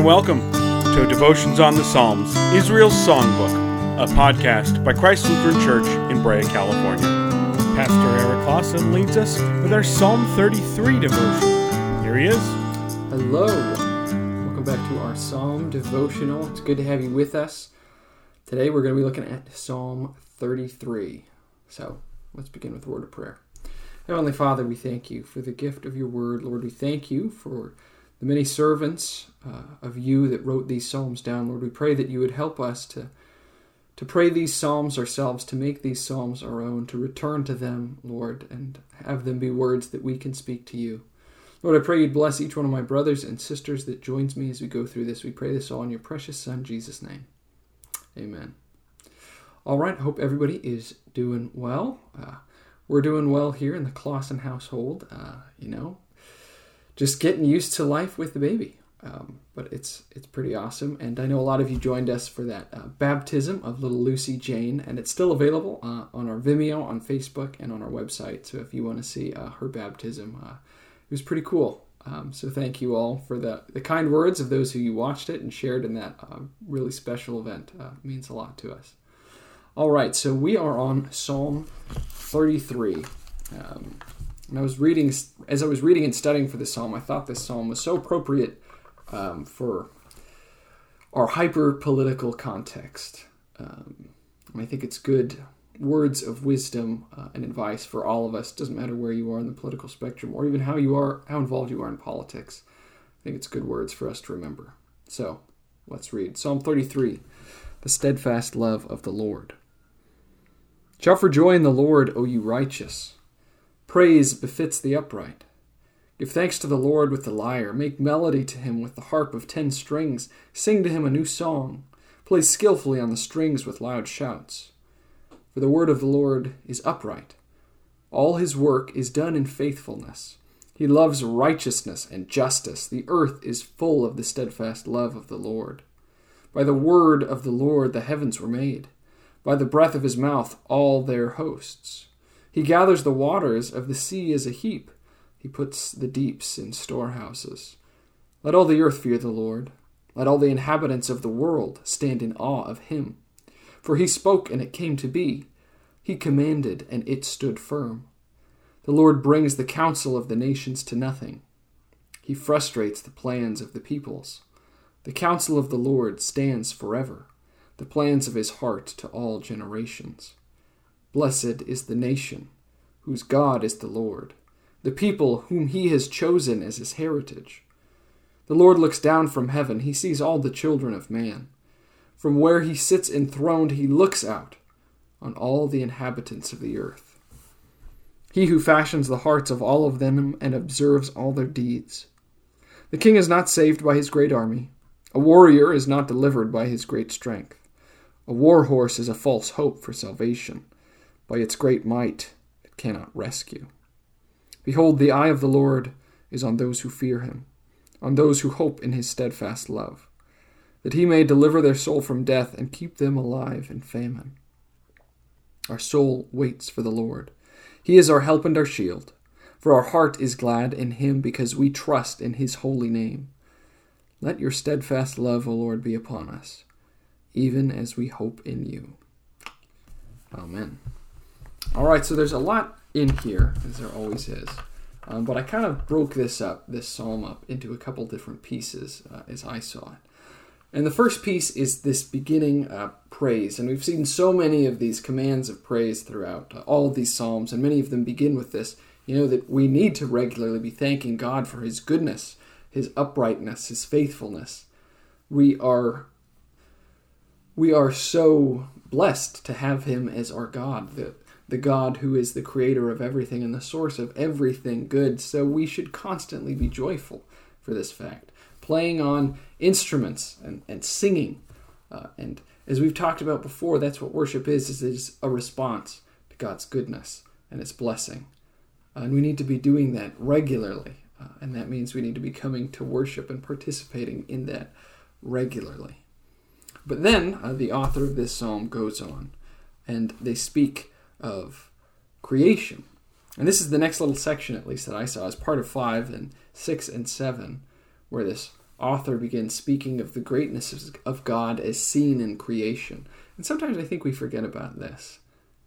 and welcome to Devotions on the Psalms, Israel's Songbook, a podcast by Christ Lutheran Church in Brea, California. Pastor Eric Clausen leads us with our Psalm 33 devotion. Here he is. Hello. Welcome back to our Psalm devotional. It's good to have you with us. Today we're going to be looking at Psalm 33. So let's begin with a word of prayer. Heavenly Father, we thank you for the gift of your word. Lord, we thank you for the many servants uh, of you that wrote these psalms down. Lord, we pray that you would help us to to pray these psalms ourselves, to make these psalms our own, to return to them, Lord, and have them be words that we can speak to you. Lord, I pray you'd bless each one of my brothers and sisters that joins me as we go through this. We pray this all in your precious Son, Jesus' name. Amen. All right, hope everybody is doing well. Uh, we're doing well here in the Clausen household. Uh, you know, just getting used to life with the baby. Um, but it's it's pretty awesome, and I know a lot of you joined us for that uh, baptism of little Lucy Jane, and it's still available uh, on our Vimeo, on Facebook, and on our website. So if you want to see uh, her baptism, uh, it was pretty cool. Um, so thank you all for the the kind words of those who you watched it and shared in that uh, really special event. Uh, means a lot to us. All right, so we are on Psalm 33. Um, and I was reading, as I was reading and studying for this psalm, I thought this psalm was so appropriate um, for our hyper political context. Um, I think it's good words of wisdom uh, and advice for all of us. Doesn't matter where you are in the political spectrum or even how you are, how involved you are in politics. I think it's good words for us to remember. So let's read Psalm 33 The steadfast love of the Lord. Shout for joy in the Lord, O you righteous. Praise befits the upright. Give thanks to the Lord with the lyre. Make melody to him with the harp of ten strings. Sing to him a new song. Play skillfully on the strings with loud shouts. For the word of the Lord is upright. All his work is done in faithfulness. He loves righteousness and justice. The earth is full of the steadfast love of the Lord. By the word of the Lord the heavens were made, by the breath of his mouth all their hosts. He gathers the waters of the sea as a heap. He puts the deeps in storehouses. Let all the earth fear the Lord. Let all the inhabitants of the world stand in awe of him. For he spoke, and it came to be. He commanded, and it stood firm. The Lord brings the counsel of the nations to nothing. He frustrates the plans of the peoples. The counsel of the Lord stands forever, the plans of his heart to all generations. Blessed is the nation whose God is the Lord, the people whom he has chosen as his heritage. The Lord looks down from heaven, he sees all the children of man. From where he sits enthroned, he looks out on all the inhabitants of the earth. He who fashions the hearts of all of them and observes all their deeds. The king is not saved by his great army. A warrior is not delivered by his great strength. A war horse is a false hope for salvation. By its great might, it cannot rescue. Behold, the eye of the Lord is on those who fear him, on those who hope in his steadfast love, that he may deliver their soul from death and keep them alive in famine. Our soul waits for the Lord. He is our help and our shield. For our heart is glad in him because we trust in his holy name. Let your steadfast love, O Lord, be upon us, even as we hope in you. Amen. All right, so there's a lot in here, as there always is. Um, but I kind of broke this up, this psalm up, into a couple different pieces uh, as I saw it. And the first piece is this beginning uh, praise. And we've seen so many of these commands of praise throughout uh, all of these psalms, and many of them begin with this. You know, that we need to regularly be thanking God for his goodness, his uprightness, his faithfulness. We are we are so blessed to have him as our God, that the God who is the creator of everything and the source of everything good. So we should constantly be joyful for this fact. Playing on instruments and, and singing. Uh, and as we've talked about before, that's what worship is, is it's a response to God's goodness and its blessing. Uh, and we need to be doing that regularly. Uh, and that means we need to be coming to worship and participating in that regularly. But then uh, the author of this psalm goes on, and they speak of creation. And this is the next little section, at least, that I saw as part of 5 and 6 and 7, where this author begins speaking of the greatness of God as seen in creation. And sometimes I think we forget about this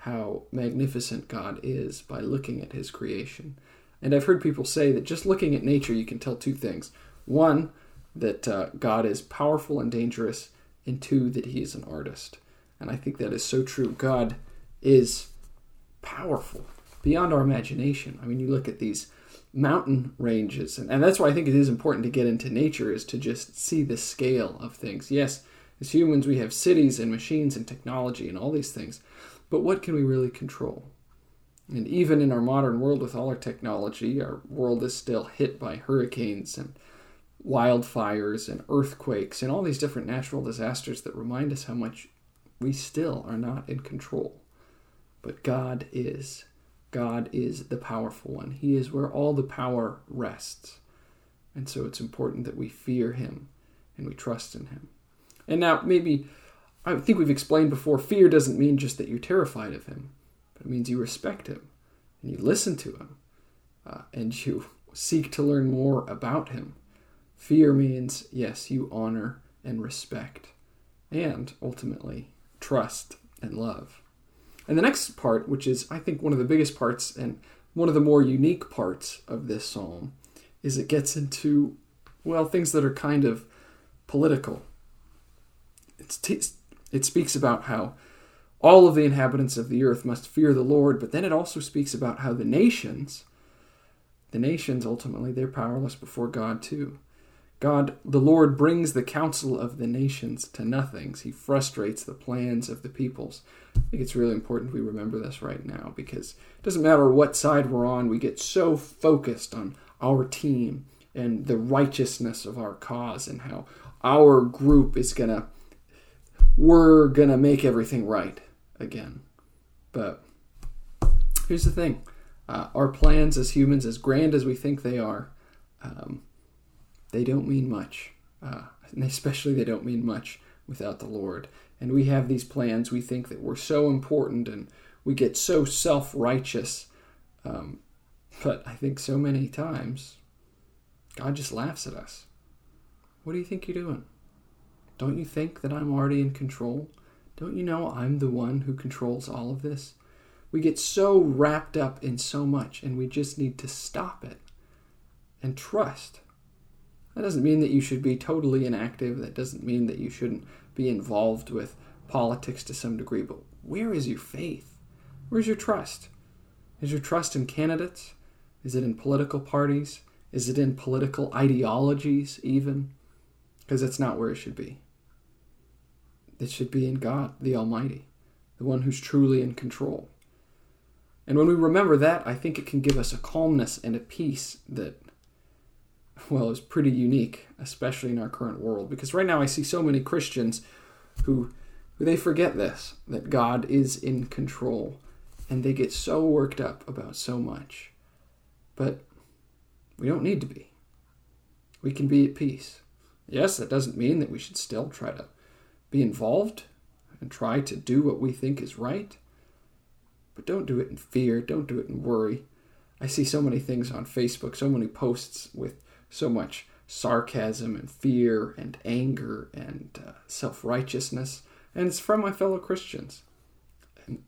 how magnificent God is by looking at his creation. And I've heard people say that just looking at nature, you can tell two things. One, that uh, God is powerful and dangerous, and two, that he is an artist. And I think that is so true. God is powerful beyond our imagination. I mean, you look at these mountain ranges, and, and that's why I think it is important to get into nature, is to just see the scale of things. Yes, as humans, we have cities and machines and technology and all these things, but what can we really control? And even in our modern world, with all our technology, our world is still hit by hurricanes and wildfires and earthquakes and all these different natural disasters that remind us how much we still are not in control. But God is. God is the powerful one. He is where all the power rests. And so it's important that we fear Him and we trust in Him. And now, maybe I think we've explained before fear doesn't mean just that you're terrified of him, but it means you respect him and you listen to him uh, and you seek to learn more about him. Fear means, yes, you honor and respect and ultimately trust and love. And the next part, which is, I think, one of the biggest parts and one of the more unique parts of this psalm, is it gets into, well, things that are kind of political. T- it speaks about how all of the inhabitants of the earth must fear the Lord, but then it also speaks about how the nations, the nations ultimately, they're powerless before God too. God, the Lord, brings the counsel of the nations to nothings. He frustrates the plans of the peoples. I think it's really important we remember this right now because it doesn't matter what side we're on, we get so focused on our team and the righteousness of our cause and how our group is going to we're going to make everything right again. But here's the thing uh, our plans as humans, as grand as we think they are, um, they don't mean much. Uh, and especially, they don't mean much without the Lord. And we have these plans, we think that we're so important and we get so self righteous. Um, but I think so many times, God just laughs at us. What do you think you're doing? Don't you think that I'm already in control? Don't you know I'm the one who controls all of this? We get so wrapped up in so much, and we just need to stop it and trust. That doesn't mean that you should be totally inactive. That doesn't mean that you shouldn't be involved with politics to some degree. But where is your faith? Where's your trust? Is your trust in candidates? Is it in political parties? Is it in political ideologies, even? Because that's not where it should be. It should be in God, the Almighty, the one who's truly in control. And when we remember that, I think it can give us a calmness and a peace that, well, is pretty unique, especially in our current world. Because right now I see so many Christians who, who they forget this, that God is in control, and they get so worked up about so much. But we don't need to be. We can be at peace. Yes, that doesn't mean that we should still try to be involved and try to do what we think is right. But don't do it in fear, don't do it in worry. I see so many things on Facebook, so many posts with so much sarcasm and fear and anger and uh, self righteousness, and it's from my fellow Christians. And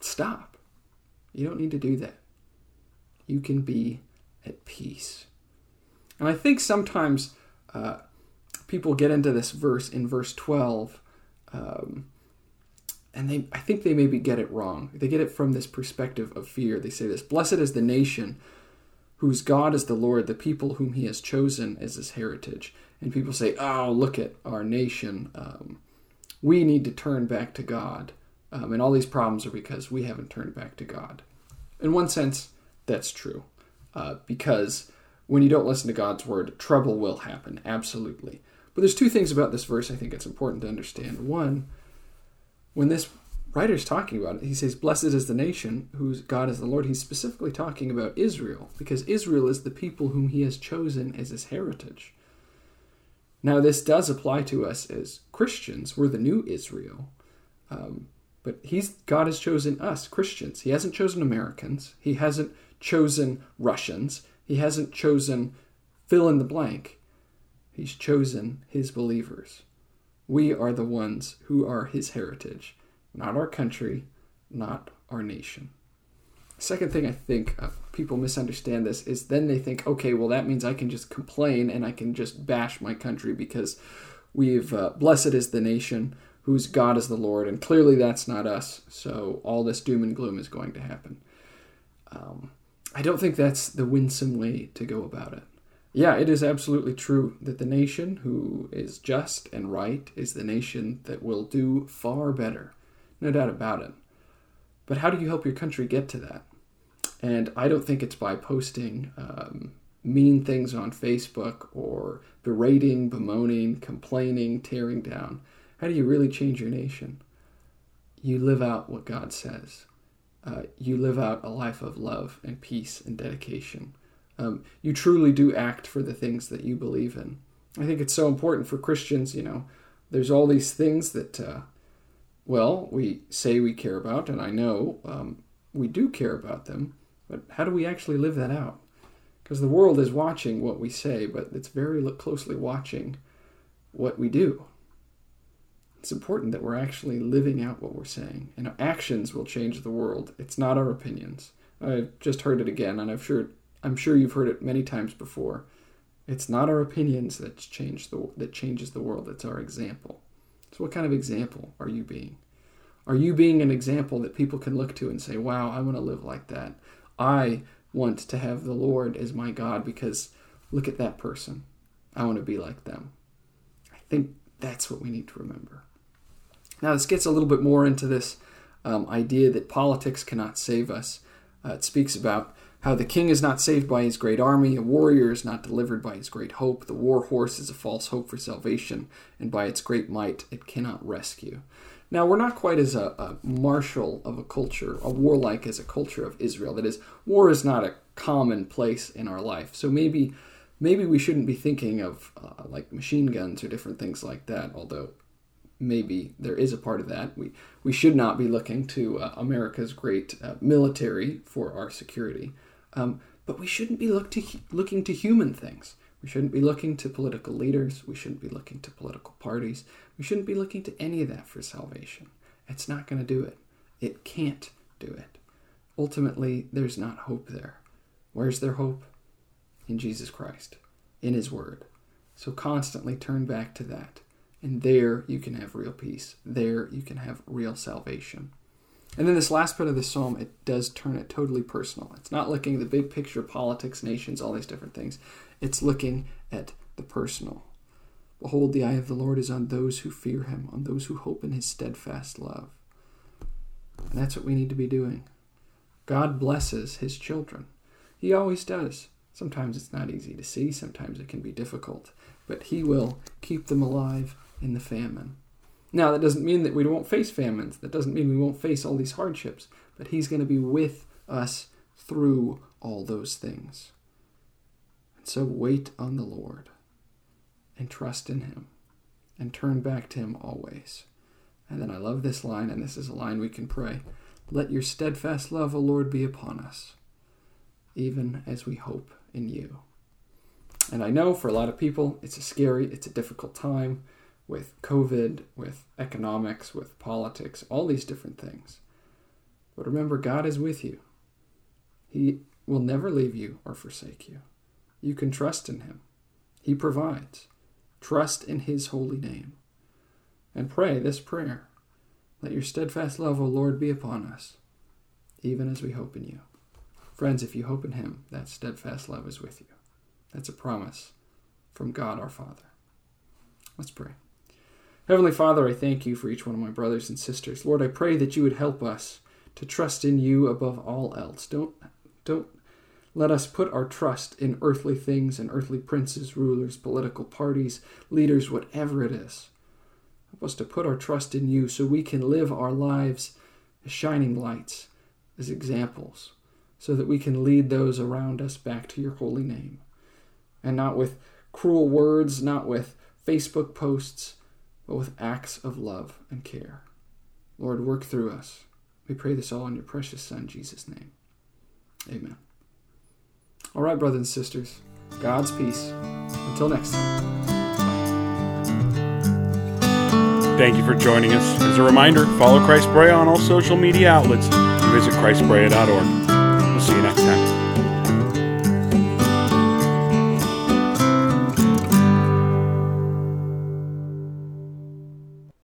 stop. You don't need to do that. You can be at peace. And I think sometimes uh, people get into this verse in verse 12 um, and they i think they maybe get it wrong they get it from this perspective of fear they say this blessed is the nation whose god is the lord the people whom he has chosen as his heritage. And people say oh look at our nation. Um, we need to turn back to god. Um, and all these problems are because we haven't turned back to god. In one sense that's true. Uh, because when you don't listen to god's word trouble will happen absolutely. But there's two things about this verse I think it's important to understand. One, when this writer is talking about it, he says, Blessed is the nation whose God is the Lord. He's specifically talking about Israel, because Israel is the people whom he has chosen as his heritage. Now, this does apply to us as Christians. We're the new Israel. Um, but he's God has chosen us, Christians. He hasn't chosen Americans. He hasn't chosen Russians. He hasn't chosen fill in the blank He's chosen his believers. We are the ones who are his heritage, not our country, not our nation. Second thing I think uh, people misunderstand this is then they think, okay, well, that means I can just complain and I can just bash my country because we've, uh, blessed is the nation whose God is the Lord, and clearly that's not us, so all this doom and gloom is going to happen. Um, I don't think that's the winsome way to go about it. Yeah, it is absolutely true that the nation who is just and right is the nation that will do far better. No doubt about it. But how do you help your country get to that? And I don't think it's by posting um, mean things on Facebook or berating, bemoaning, complaining, tearing down. How do you really change your nation? You live out what God says. Uh, you live out a life of love and peace and dedication. Um, you truly do act for the things that you believe in. I think it's so important for Christians, you know, there's all these things that, uh, well, we say we care about, and I know um, we do care about them, but how do we actually live that out? Because the world is watching what we say, but it's very closely watching what we do it's important that we're actually living out what we're saying. And our actions will change the world. It's not our opinions. I've just heard it again, and I'm sure I'm sure you've heard it many times before. It's not our opinions that change the that changes the world. It's our example. So, what kind of example are you being? Are you being an example that people can look to and say, "Wow, I want to live like that. I want to have the Lord as my God because look at that person. I want to be like them." I think that's what we need to remember. Now, this gets a little bit more into this um, idea that politics cannot save us. Uh, it speaks about how the king is not saved by his great army, a warrior is not delivered by his great hope, the war horse is a false hope for salvation, and by its great might it cannot rescue. Now, we're not quite as a, a martial of a culture, a warlike as a culture of Israel. That is, war is not a common place in our life. So maybe maybe we shouldn't be thinking of uh, like machine guns or different things like that, although maybe there is a part of that. We we should not be looking to uh, America's great uh, military for our security, um, but we shouldn't be look to, looking to human things. We shouldn't be looking to political leaders. We shouldn't be looking to political parties. We shouldn't be looking to any of that for salvation. It's not going to do it. It can't do it. Ultimately, there's not hope there. Where's their hope? In Jesus Christ, in His Word. So constantly turn back to that. And there you can have real peace. There you can have real salvation. And then this last part of the psalm, it does turn it totally personal. It's not looking at the big picture, politics, nations, all these different things. It's looking at the personal. Behold, the eye of the Lord is on those who fear him, on those who hope in his steadfast love. And that's what we need to be doing. God blesses his children. He always does. Sometimes it's not easy to see, sometimes it can be difficult, but he will keep them alive in the famine. Now, that doesn't mean that we won't face famines. That doesn't mean we won't face all these hardships. But He's going to be with us through all those things. And so wait on the Lord and trust in Him and turn back to Him always. And then I love this line, and this is a line we can pray Let your steadfast love, O Lord, be upon us, even as we hope in you. And I know for a lot of people, it's a scary, it's a difficult time with COVID, with economics, with politics, all these different things. But remember, God is with you. He will never leave you or forsake you. You can trust in Him. He provides. Trust in His holy name. And pray this prayer Let your steadfast love, O Lord, be upon us, even as we hope in you. Friends, if you hope in Him, that steadfast love is with you. That's a promise from God our Father. Let's pray. Heavenly Father, I thank you for each one of my brothers and sisters. Lord, I pray that you would help us to trust in you above all else. Don't don't let us put our trust in earthly things and earthly princes, rulers, political parties, leaders, whatever it is. Help us to put our trust in you so we can live our lives as shining lights, as examples, so that we can lead those around us back to your holy name. And not with cruel words, not with Facebook posts, but with acts of love and care. Lord, work through us. We pray this all in your precious Son, Jesus' name. Amen. All right, brothers and sisters, God's peace. Until next time. Thank you for joining us. As a reminder, follow Christ Brea on all social media outlets and visit christbrea.org.